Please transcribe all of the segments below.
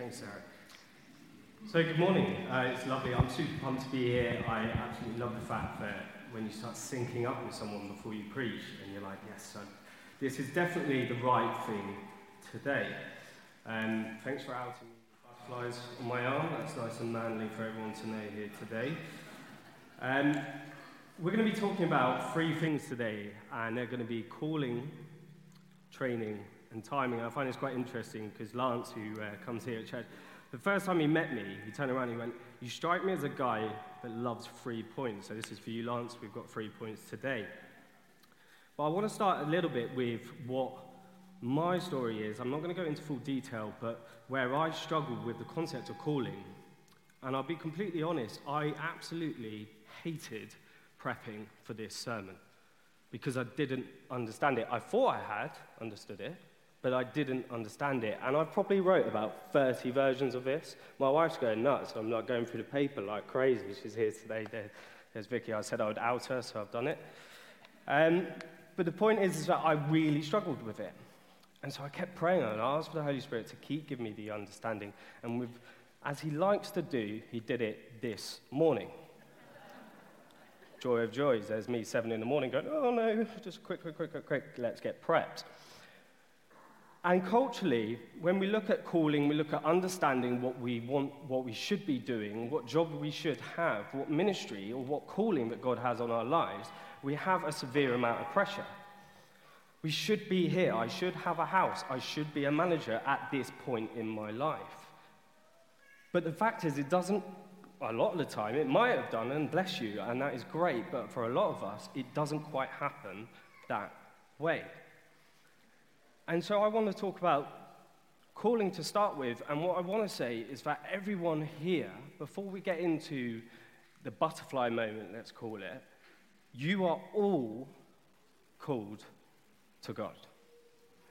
Thanks, Sarah. So, good morning. Uh, it's lovely. I'm super pumped to be here. I absolutely love the fact that when you start syncing up with someone before you preach, and you're like, yes, so this is definitely the right thing today. Um, thanks for outing me with butterflies on my arm. That's nice and manly for everyone to know here today. Um, we're going to be talking about three things today, and they're going to be calling, training, and timing. I find this quite interesting because Lance, who uh, comes here at church, the first time he met me, he turned around and he went, You strike me as a guy that loves free points. So this is for you, Lance. We've got three points today. But I want to start a little bit with what my story is. I'm not going to go into full detail, but where I struggled with the concept of calling. And I'll be completely honest, I absolutely hated prepping for this sermon because I didn't understand it. I thought I had understood it, but I didn't understand it. And I probably wrote about 30 versions of this. My wife's going nuts. I'm not going through the paper like crazy. She's here today. There's Vicky. I said I would out her, so I've done it. Um, but the point is, is that I really struggled with it. And so I kept praying and I asked for the Holy Spirit to keep giving me the understanding. And with, as he likes to do, he did it this morning. Joy of joys. There's me, seven in the morning, going, oh no, just quick, quick, quick, quick, quick, let's get prepped. And culturally, when we look at calling, we look at understanding what we want, what we should be doing, what job we should have, what ministry or what calling that God has on our lives, we have a severe amount of pressure. We should be here. I should have a house. I should be a manager at this point in my life. But the fact is, it doesn't, a lot of the time, it might have done, and bless you, and that is great, but for a lot of us, it doesn't quite happen that way. And so I want to talk about calling to start with. And what I want to say is that everyone here, before we get into the butterfly moment, let's call it, you are all called to God.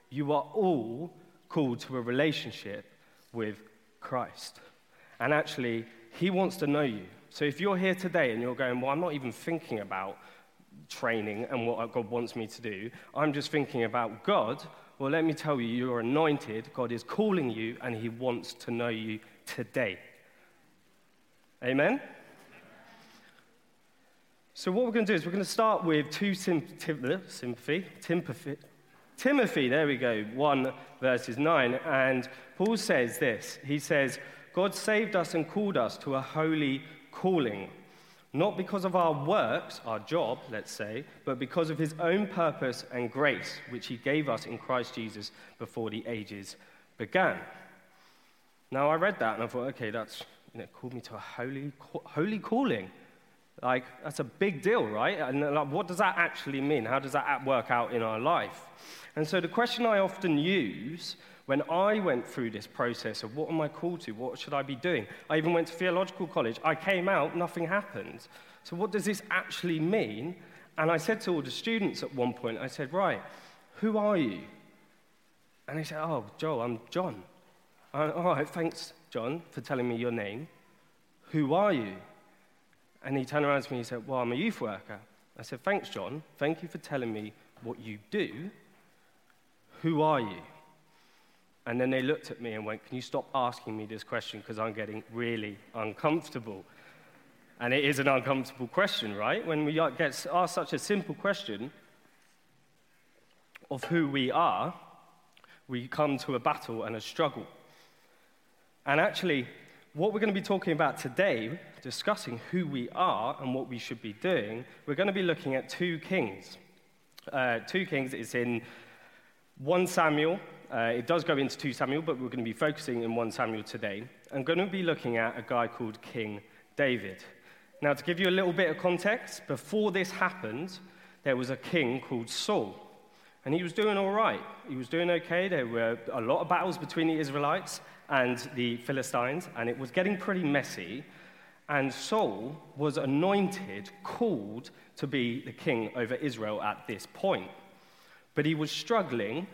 You are all called to a relationship with Christ. And actually, He wants to know you. So if you're here today and you're going, Well, I'm not even thinking about training and what God wants me to do, I'm just thinking about God well, let me tell you, you're anointed. God is calling you, and He wants to know you today. Amen? So, what we're going to do is we're going to start with two sim- tim- sympathy, uh, Timothy, Timothy, there we go, 1 verses 9. And Paul says this He says, God saved us and called us to a holy calling not because of our works, our job, let's say, but because of his own purpose and grace, which he gave us in Christ Jesus before the ages began. Now, I read that and I thought, okay, that's, you know, called me to a holy, holy calling. Like, that's a big deal, right? And like, what does that actually mean? How does that work out in our life? And so, the question I often use when I went through this process of what am I called to? What should I be doing? I even went to theological college. I came out, nothing happened. So, what does this actually mean? And I said to all the students at one point, I said, Right, who are you? And they said, Oh, Joel, I'm John. I, all right, thanks, John, for telling me your name. Who are you? And he turned around to me and he said, Well, I'm a youth worker. I said, Thanks, John. Thank you for telling me what you do. Who are you? And then they looked at me and went, Can you stop asking me this question because I'm getting really uncomfortable? And it is an uncomfortable question, right? When we get asked such a simple question of who we are, we come to a battle and a struggle. And actually, what we're going to be talking about today, discussing who we are and what we should be doing, we're going to be looking at two kings. Uh, two kings is in 1 Samuel uh, it does go into 2 Samuel, but we're going to be focusing in 1 Samuel today. I'm going to be looking at a guy called King David. Now, to give you a little bit of context, before this happened, there was a king called Saul. And he was doing all right. He was doing okay. There were a lot of battles between the Israelites and the Philistines, and it was getting pretty messy. And Saul was anointed, called to be the king over Israel at this point. But he was struggling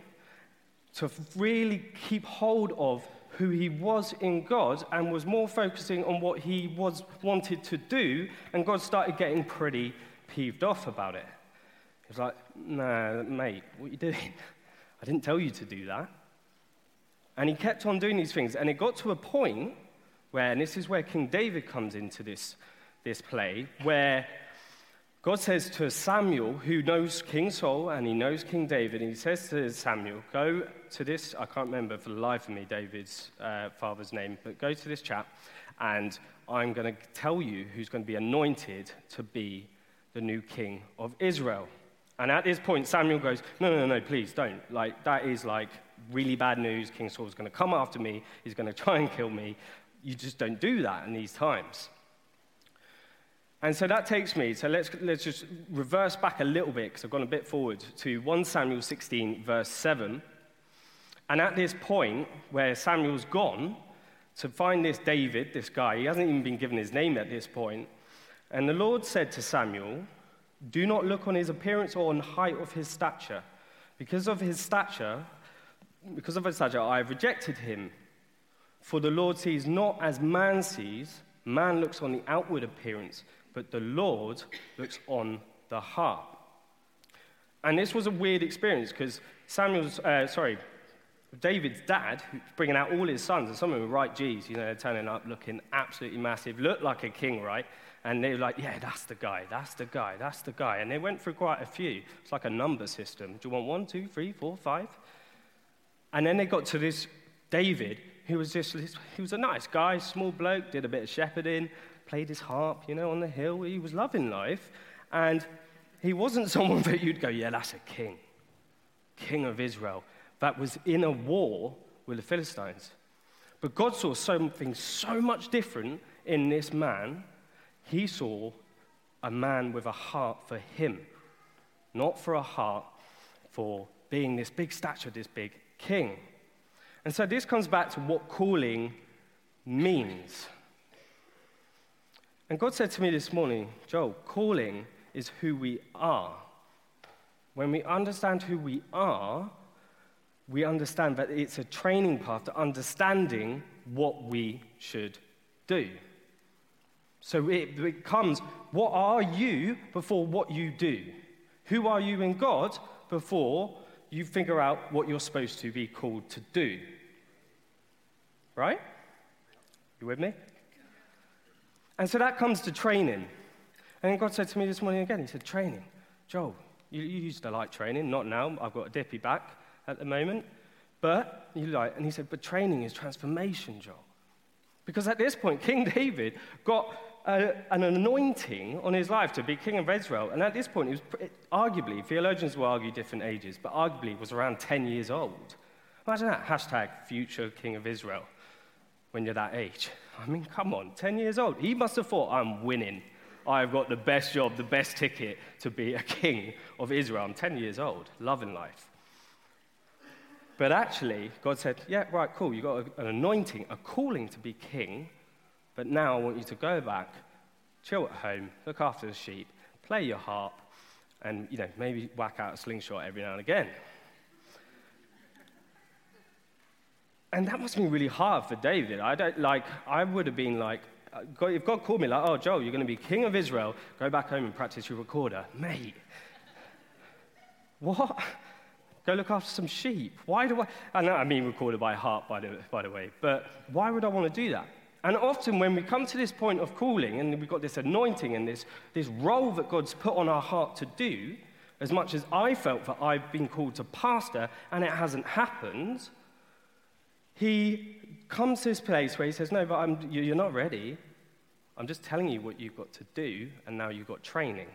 to really keep hold of who he was in God and was more focusing on what he was wanted to do, and God started getting pretty peeved off about it. He was like, nah, mate, what are you doing? I didn't tell you to do that. And he kept on doing these things. And it got to a point where, and this is where King David comes into this, this play, where God says to Samuel, who knows King Saul and he knows King David, and he says to Samuel, Go to this, I can't remember for the life of me David's uh, father's name, but go to this chap, and I'm going to tell you who's going to be anointed to be the new king of Israel. And at this point, Samuel goes, No, no, no, please don't. Like, that is like really bad news. King Saul's going to come after me. He's going to try and kill me. You just don't do that in these times. And so that takes me, so let's, let's just reverse back a little bit because I've gone a bit forward to 1 Samuel 16, verse 7. And at this point where Samuel's gone to find this David, this guy, he hasn't even been given his name at this point. And the Lord said to Samuel, Do not look on his appearance or on height of his stature. Because of his stature, because of his stature, I have rejected him. For the Lord sees not as man sees, man looks on the outward appearance, but the Lord looks on the heart. And this was a weird experience because Samuel's, uh, sorry, David's dad, bringing out all his sons, and some of them were right G's, you know, they're turning up looking absolutely massive, looked like a king, right? And they were like, yeah, that's the guy, that's the guy, that's the guy. And they went through quite a few. It's like a number system. Do you want one, two, three, four, five? And then they got to this David, who was just, he was a nice guy, small bloke, did a bit of shepherding, played his harp, you know, on the hill. He was loving life. And he wasn't someone that you'd go, yeah, that's a king, king of Israel, that was in a war with the Philistines. But God saw something so much different in this man. He saw a man with a heart for him, not for a heart for being this big stature, this big king. And so this comes back to what calling means. And God said to me this morning, Joel, calling is who we are. When we understand who we are, we understand that it's a training path to understanding what we should do. So it becomes what are you before what you do? Who are you in God before you figure out what you're supposed to be called to do? Right? You with me? And so that comes to training. And God said to me this morning again, He said, Training. Joel, you, you used to like training, not now. I've got a dippy back at the moment. But you like, and he said, But training is transformation, Joel. Because at this point, King David got a, an anointing on his life to be king of Israel. And at this point, he was arguably, theologians will argue different ages, but arguably was around 10 years old. Imagine that hashtag future king of Israel when you're that age. I mean, come on, 10 years old. He must have thought, I'm winning. I've got the best job, the best ticket to be a king of Israel. I'm 10 years old, loving life. But actually, God said, Yeah, right, cool. You've got an anointing, a calling to be king. But now I want you to go back, chill at home, look after the sheep, play your harp, and you know, maybe whack out a slingshot every now and again. And that must have been really hard for David. I don't like, I would have been like, if God called me like, oh, Joel, you're going to be king of Israel, go back home and practice your recorder. Mate, what? Go look after some sheep. Why do I? Know I mean recorded by heart, by the, by the way, but why would I want to do that? And often when we come to this point of calling and we've got this anointing and this, this role that God's put on our heart to do, as much as I felt that I've been called to pastor and it hasn't happened, he comes to this place where he says, No, but I'm, you're not ready. I'm just telling you what you've got to do, and now you've got training,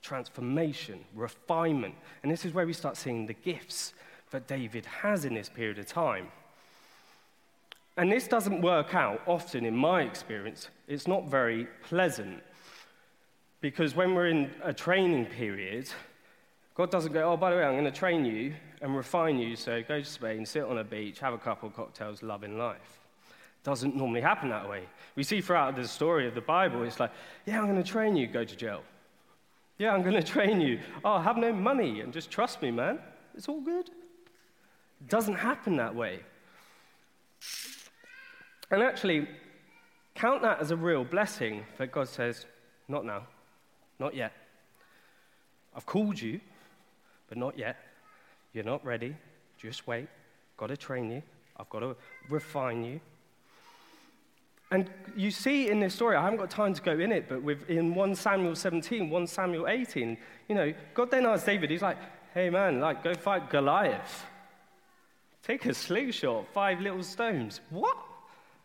transformation, refinement. And this is where we start seeing the gifts that David has in this period of time. And this doesn't work out often in my experience. It's not very pleasant. Because when we're in a training period, God doesn't go, oh, by the way, I'm going to train you and refine you, so go to Spain, sit on a beach, have a couple of cocktails, love in life. Doesn't normally happen that way. We see throughout the story of the Bible, it's like, yeah, I'm going to train you, go to jail. Yeah, I'm going to train you. Oh, have no money and just trust me, man. It's all good. Doesn't happen that way. And actually, count that as a real blessing that God says, not now, not yet. I've called you, but not yet. You're not ready. Just wait. Got to train you. I've got to refine you. And you see in this story, I haven't got time to go in it, but in 1 Samuel 17, 1 Samuel 18, you know, God then asks David, he's like, hey man, like, go fight Goliath. Take a slingshot, five little stones. What?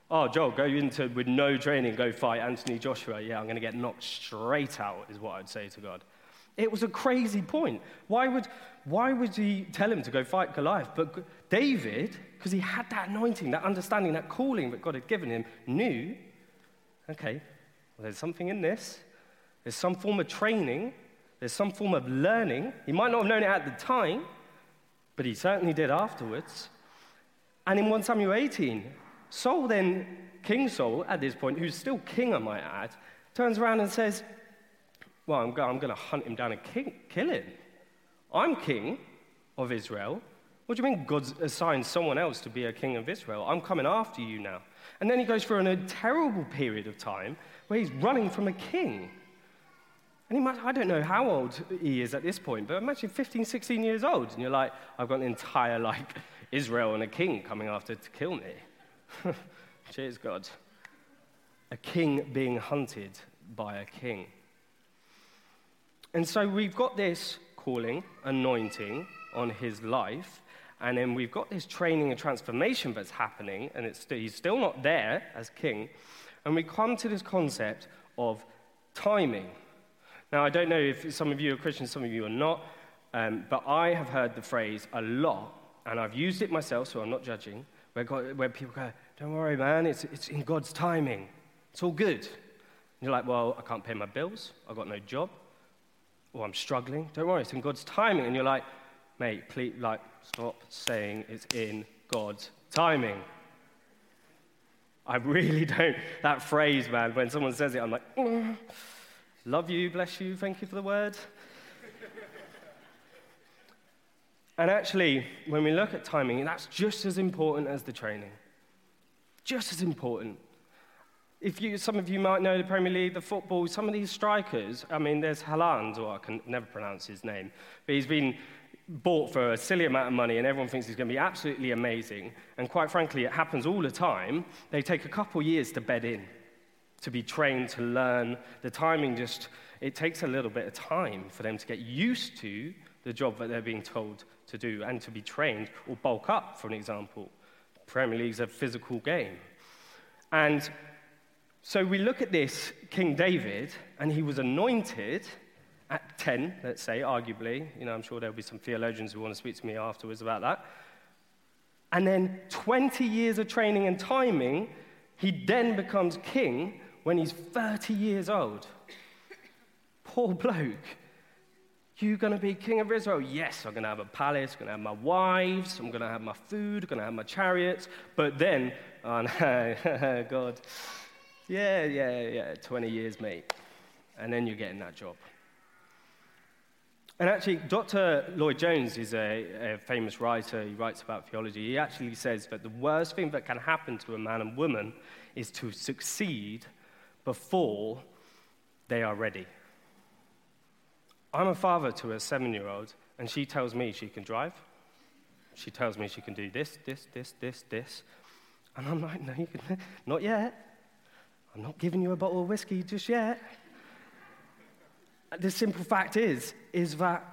Oh, Joel, go into with no training, go fight Anthony Joshua. Yeah, I'm going to get knocked straight out, is what I'd say to God. It was a crazy point. Why would, why would he tell him to go fight Goliath? But David, because he had that anointing, that understanding, that calling that God had given him, knew okay, well, there's something in this. There's some form of training, there's some form of learning. He might not have known it at the time, but he certainly did afterwards. And in 1 Samuel 18, Saul then, King Saul at this point, who's still king, I might add, turns around and says, Well, I'm, going to hunt him down and kill him. I'm king of Israel. What do you mean God's assigned someone else to be a king of Israel? I'm coming after you now. And then he goes through a terrible period of time where he's running from a king. And he must, I don't know how old he is at this point, but imagine 15, 16 years old, and you're like, I've got an entire like Israel and a king coming after to kill me. Cheers, God. A king being hunted by a king. And so we've got this calling, anointing on his life, and then we've got this training and transformation that's happening, and it's, he's still not there as king. And we come to this concept of timing. Now, I don't know if some of you are Christians, some of you are not, um, but I have heard the phrase a lot, and I've used it myself, so I'm not judging, where, God, where people go, Don't worry, man, it's, it's in God's timing. It's all good. And you're like, Well, I can't pay my bills, I've got no job, or I'm struggling. Don't worry, it's in God's timing. And you're like, Mate, please, like, stop saying it's in God's timing. I really don't. That phrase, man, when someone says it, I'm like, mm, love you, bless you, thank you for the word. and actually, when we look at timing, that's just as important as the training. Just as important. If you, some of you might know the Premier League, the football, some of these strikers, I mean, there's Haaland, or I can never pronounce his name, but he's been bought for a silly amount of money and everyone thinks he's going to be absolutely amazing. And quite frankly, it happens all the time. They take a couple years to bed in, to be trained, to learn. The timing just, it takes a little bit of time for them to get used to the job that they're being told to do and to be trained or bulk up, for an example. Premier League's a physical game. And so we look at this King David, and he was anointed at 10, let's say, arguably. You know, I'm sure there'll be some theologians who want to speak to me afterwards about that. And then 20 years of training and timing, he then becomes king when he's 30 years old. Poor bloke. You going to be king of Israel? Yes, I'm going to have a palace, I'm going to have my wives, I'm going to have my food, I'm going to have my chariots. But then, oh no, God. Yeah, yeah, yeah, 20 years, mate. And then you're getting that job. And actually, Dr. Lloyd Jones is a, a, famous writer. He writes about theology. He actually says that the worst thing that can happen to a man and woman is to succeed before they are ready. I'm a father to a seven year old, and she tells me she can drive. She tells me she can do this, this, this, this, this. And I'm like, no, you can, not yet. I'm not giving you a bottle of whiskey just yet the simple fact is, is that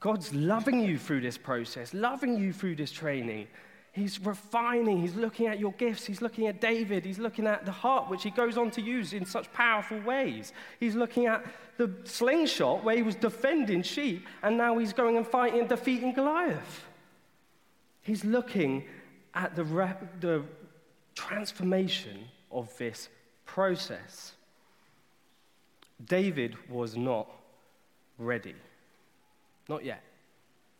God's loving you through this process, loving you through this training. He's refining, he's looking at your gifts, he's looking at David, he's looking at the heart, which he goes on to use in such powerful ways. He's looking at the slingshot where he was defending sheep, and now he's going and fighting and defeating Goliath. He's looking at the, the transformation of this process. David was not ready. Not yet.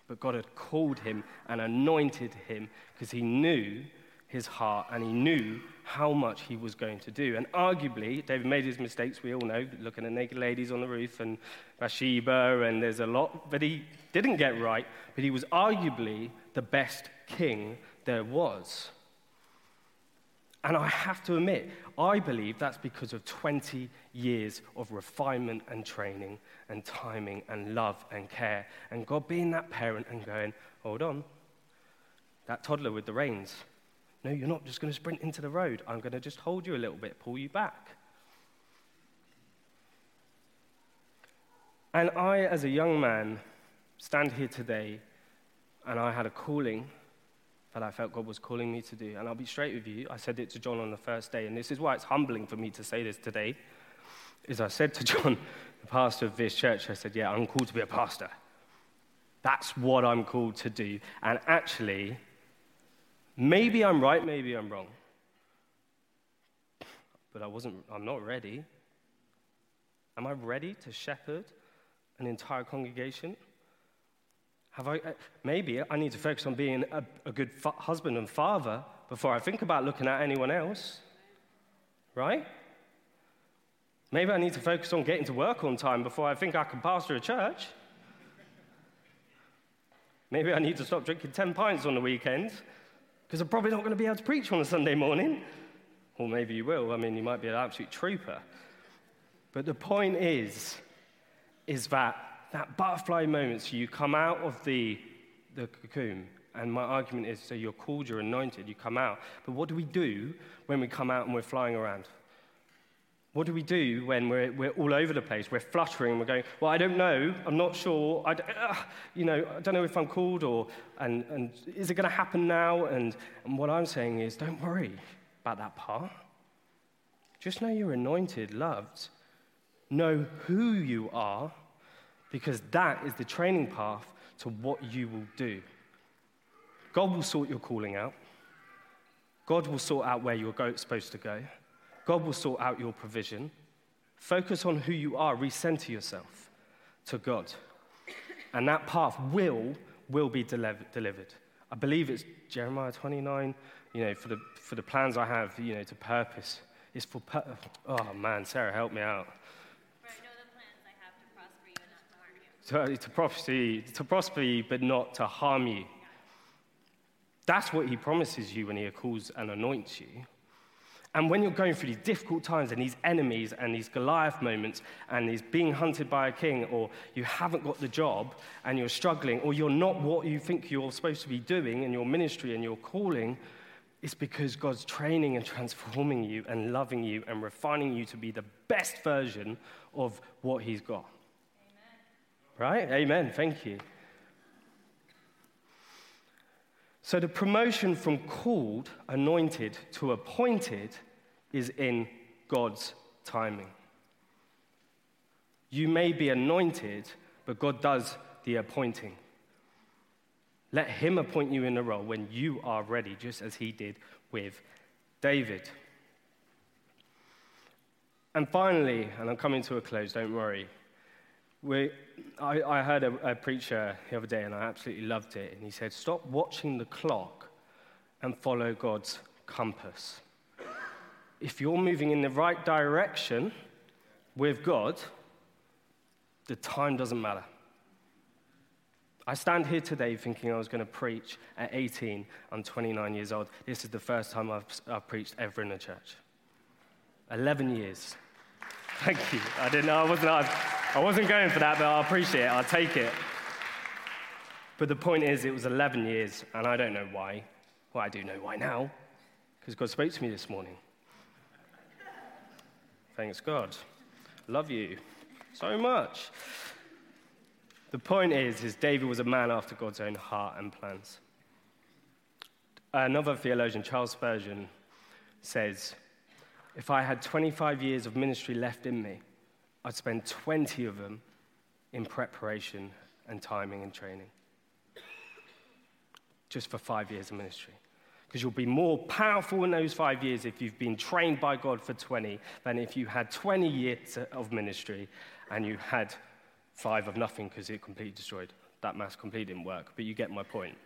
But God had called him and anointed him because he knew his heart and he knew how much he was going to do. And arguably, David made his mistakes, we all know, looking at naked ladies on the roof and Bathsheba, and there's a lot that he didn't get right, but he was arguably the best king there was. And I have to admit, I believe that's because of 20 years of refinement and training and timing and love and care. And God being that parent and going, hold on, that toddler with the reins, No, you're not just going to sprint into the road. I'm going to just hold you a little bit, pull you back. And I, as a young man, stand here today and I had a calling that I felt God was calling me to do. And I'll be straight with you. I said it to John on the first day, and this is why it's humbling for me to say this today. Is I said to John, the pastor of this church, I said, "Yeah, I'm called to be a pastor. That's what I'm called to do." And actually, maybe I'm right, maybe I'm wrong. But I wasn't. I'm not ready. Am I ready to shepherd an entire congregation? Have I, uh, maybe I need to focus on being a, a good fa- husband and father before I think about looking at anyone else, right? Maybe I need to focus on getting to work on time before I think I can pastor a church. Maybe I need to stop drinking 10 pints on the weekend because I'm probably not going to be able to preach on a Sunday morning. Or maybe you will. I mean, you might be an absolute trooper. But the point is, is that that butterfly moment, so you come out of the, the cocoon, and my argument is so you're called, you're anointed, you come out. But what do we do when we come out and we're flying around? What do we do when we're, we're all over the place? We're fluttering, we're going, well, I don't know, I'm not sure, I, uh, you know, I don't know if I'm called or, and, and is it going to happen now? And, and what I'm saying is, don't worry about that part. Just know you're anointed, loved. Know who you are because that is the training path to what you will do. God will sort your calling out. God will sort out where you're supposed to go. God will sort out your provision. Focus on who you are, recenter yourself to God. And that path will, will be delivered. I believe it's Jeremiah 29, you know, for the, for the plans I have, you know, to purpose. It's for, pur- oh man, Sarah, help me out. To, to, prosper, to prosper you, but not to harm you. That's what he promises you when he calls and anoints you. And when you're going through these difficult times and these enemies and these Goliath moments and these being hunted by a king, or you haven't got the job and you're struggling, or you're not what you think you're supposed to be doing in your ministry and your calling, it's because God's training and transforming you and loving you and refining you to be the best version of what He's got. Right? Amen. Thank you. So the promotion from called, anointed, to appointed is in God's timing. You may be anointed, but God does the appointing. Let Him appoint you in a role when you are ready, just as He did with David. And finally, and I'm coming to a close, don't worry. We, I, I, heard a, a, preacher the other day, and I absolutely loved it. And he said, Stop watching the clock and follow God's compass. If you're moving in the right direction with God, the time doesn't matter. I stand here today thinking I was going to preach at 18. I'm 29 years old. This is the first time I've, I've preached ever in a church. 11 years. Thank you. I didn't know I wasn't. I wasn't going for that, but I appreciate it. I'll take it. But the point is, it was 11 years, and I don't know why. Well, I do know why now, because God spoke to me this morning. Thanks God. Love you so much. The point is, is David was a man after God's own heart and plans. Another theologian, Charles Spurgeon, says, if I had 25 years of ministry left in me, I'd spend 20 of them in preparation and timing and training. Just for five years of ministry. Because you'll be more powerful in those five years if you've been trained by God for 20 than if you had 20 years of ministry and you had five of nothing because it completely destroyed. That mass completely didn't work, but you get my point.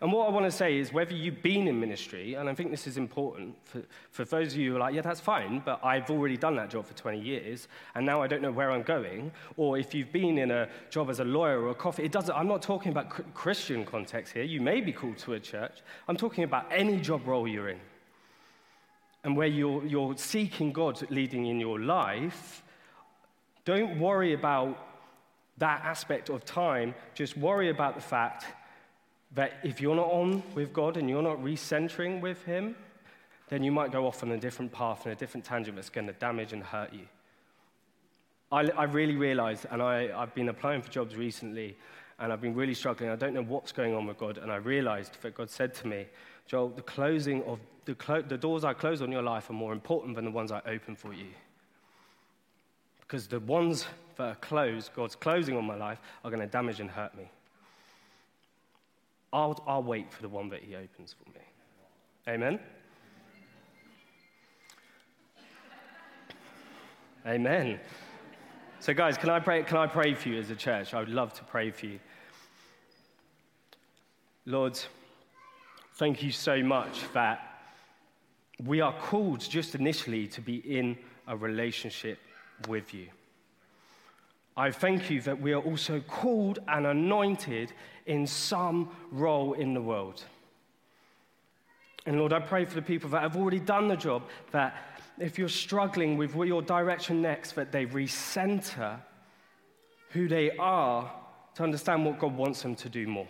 And what I want to say is whether you've been in ministry, and I think this is important for, for those of you who are like, yeah, that's fine, but I've already done that job for 20 years, and now I don't know where I'm going, or if you've been in a job as a lawyer or a coffee, it doesn't, I'm not talking about Christian context here. You may be called to a church. I'm talking about any job role you're in. And where you're, you're seeking God leading in your life, don't worry about that aspect of time. Just worry about the fact that if you're not on with God and you're not recentering with Him, then you might go off on a different path and a different tangent that's going to damage and hurt you. I, I really realized, and I, I've been applying for jobs recently, and I've been really struggling. I don't know what's going on with God, and I realized that God said to me, Joel, the closing of the, clo- the doors I close on your life are more important than the ones I open for you. Because the ones that are closed, God's closing on my life, are going to damage and hurt me. I'll, I'll wait for the one that He opens for me. Amen? Amen. So, guys, can I, pray, can I pray for you as a church? I would love to pray for you. Lord, thank you so much that we are called just initially to be in a relationship with you. I thank you that we are also called and anointed in some role in the world. And Lord, I pray for the people that have already done the job, that if you're struggling with your direction next, that they recenter who they are to understand what God wants them to do more.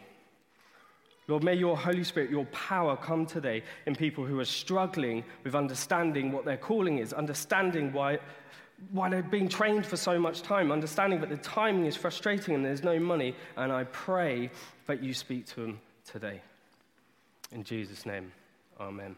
Lord, may your Holy Spirit, your power come today in people who are struggling with understanding what their calling is, understanding why, why they've been trained for so much time, understanding that the timing is frustrating and there's no money. And I pray that you speak to them today. In Jesus' name, amen.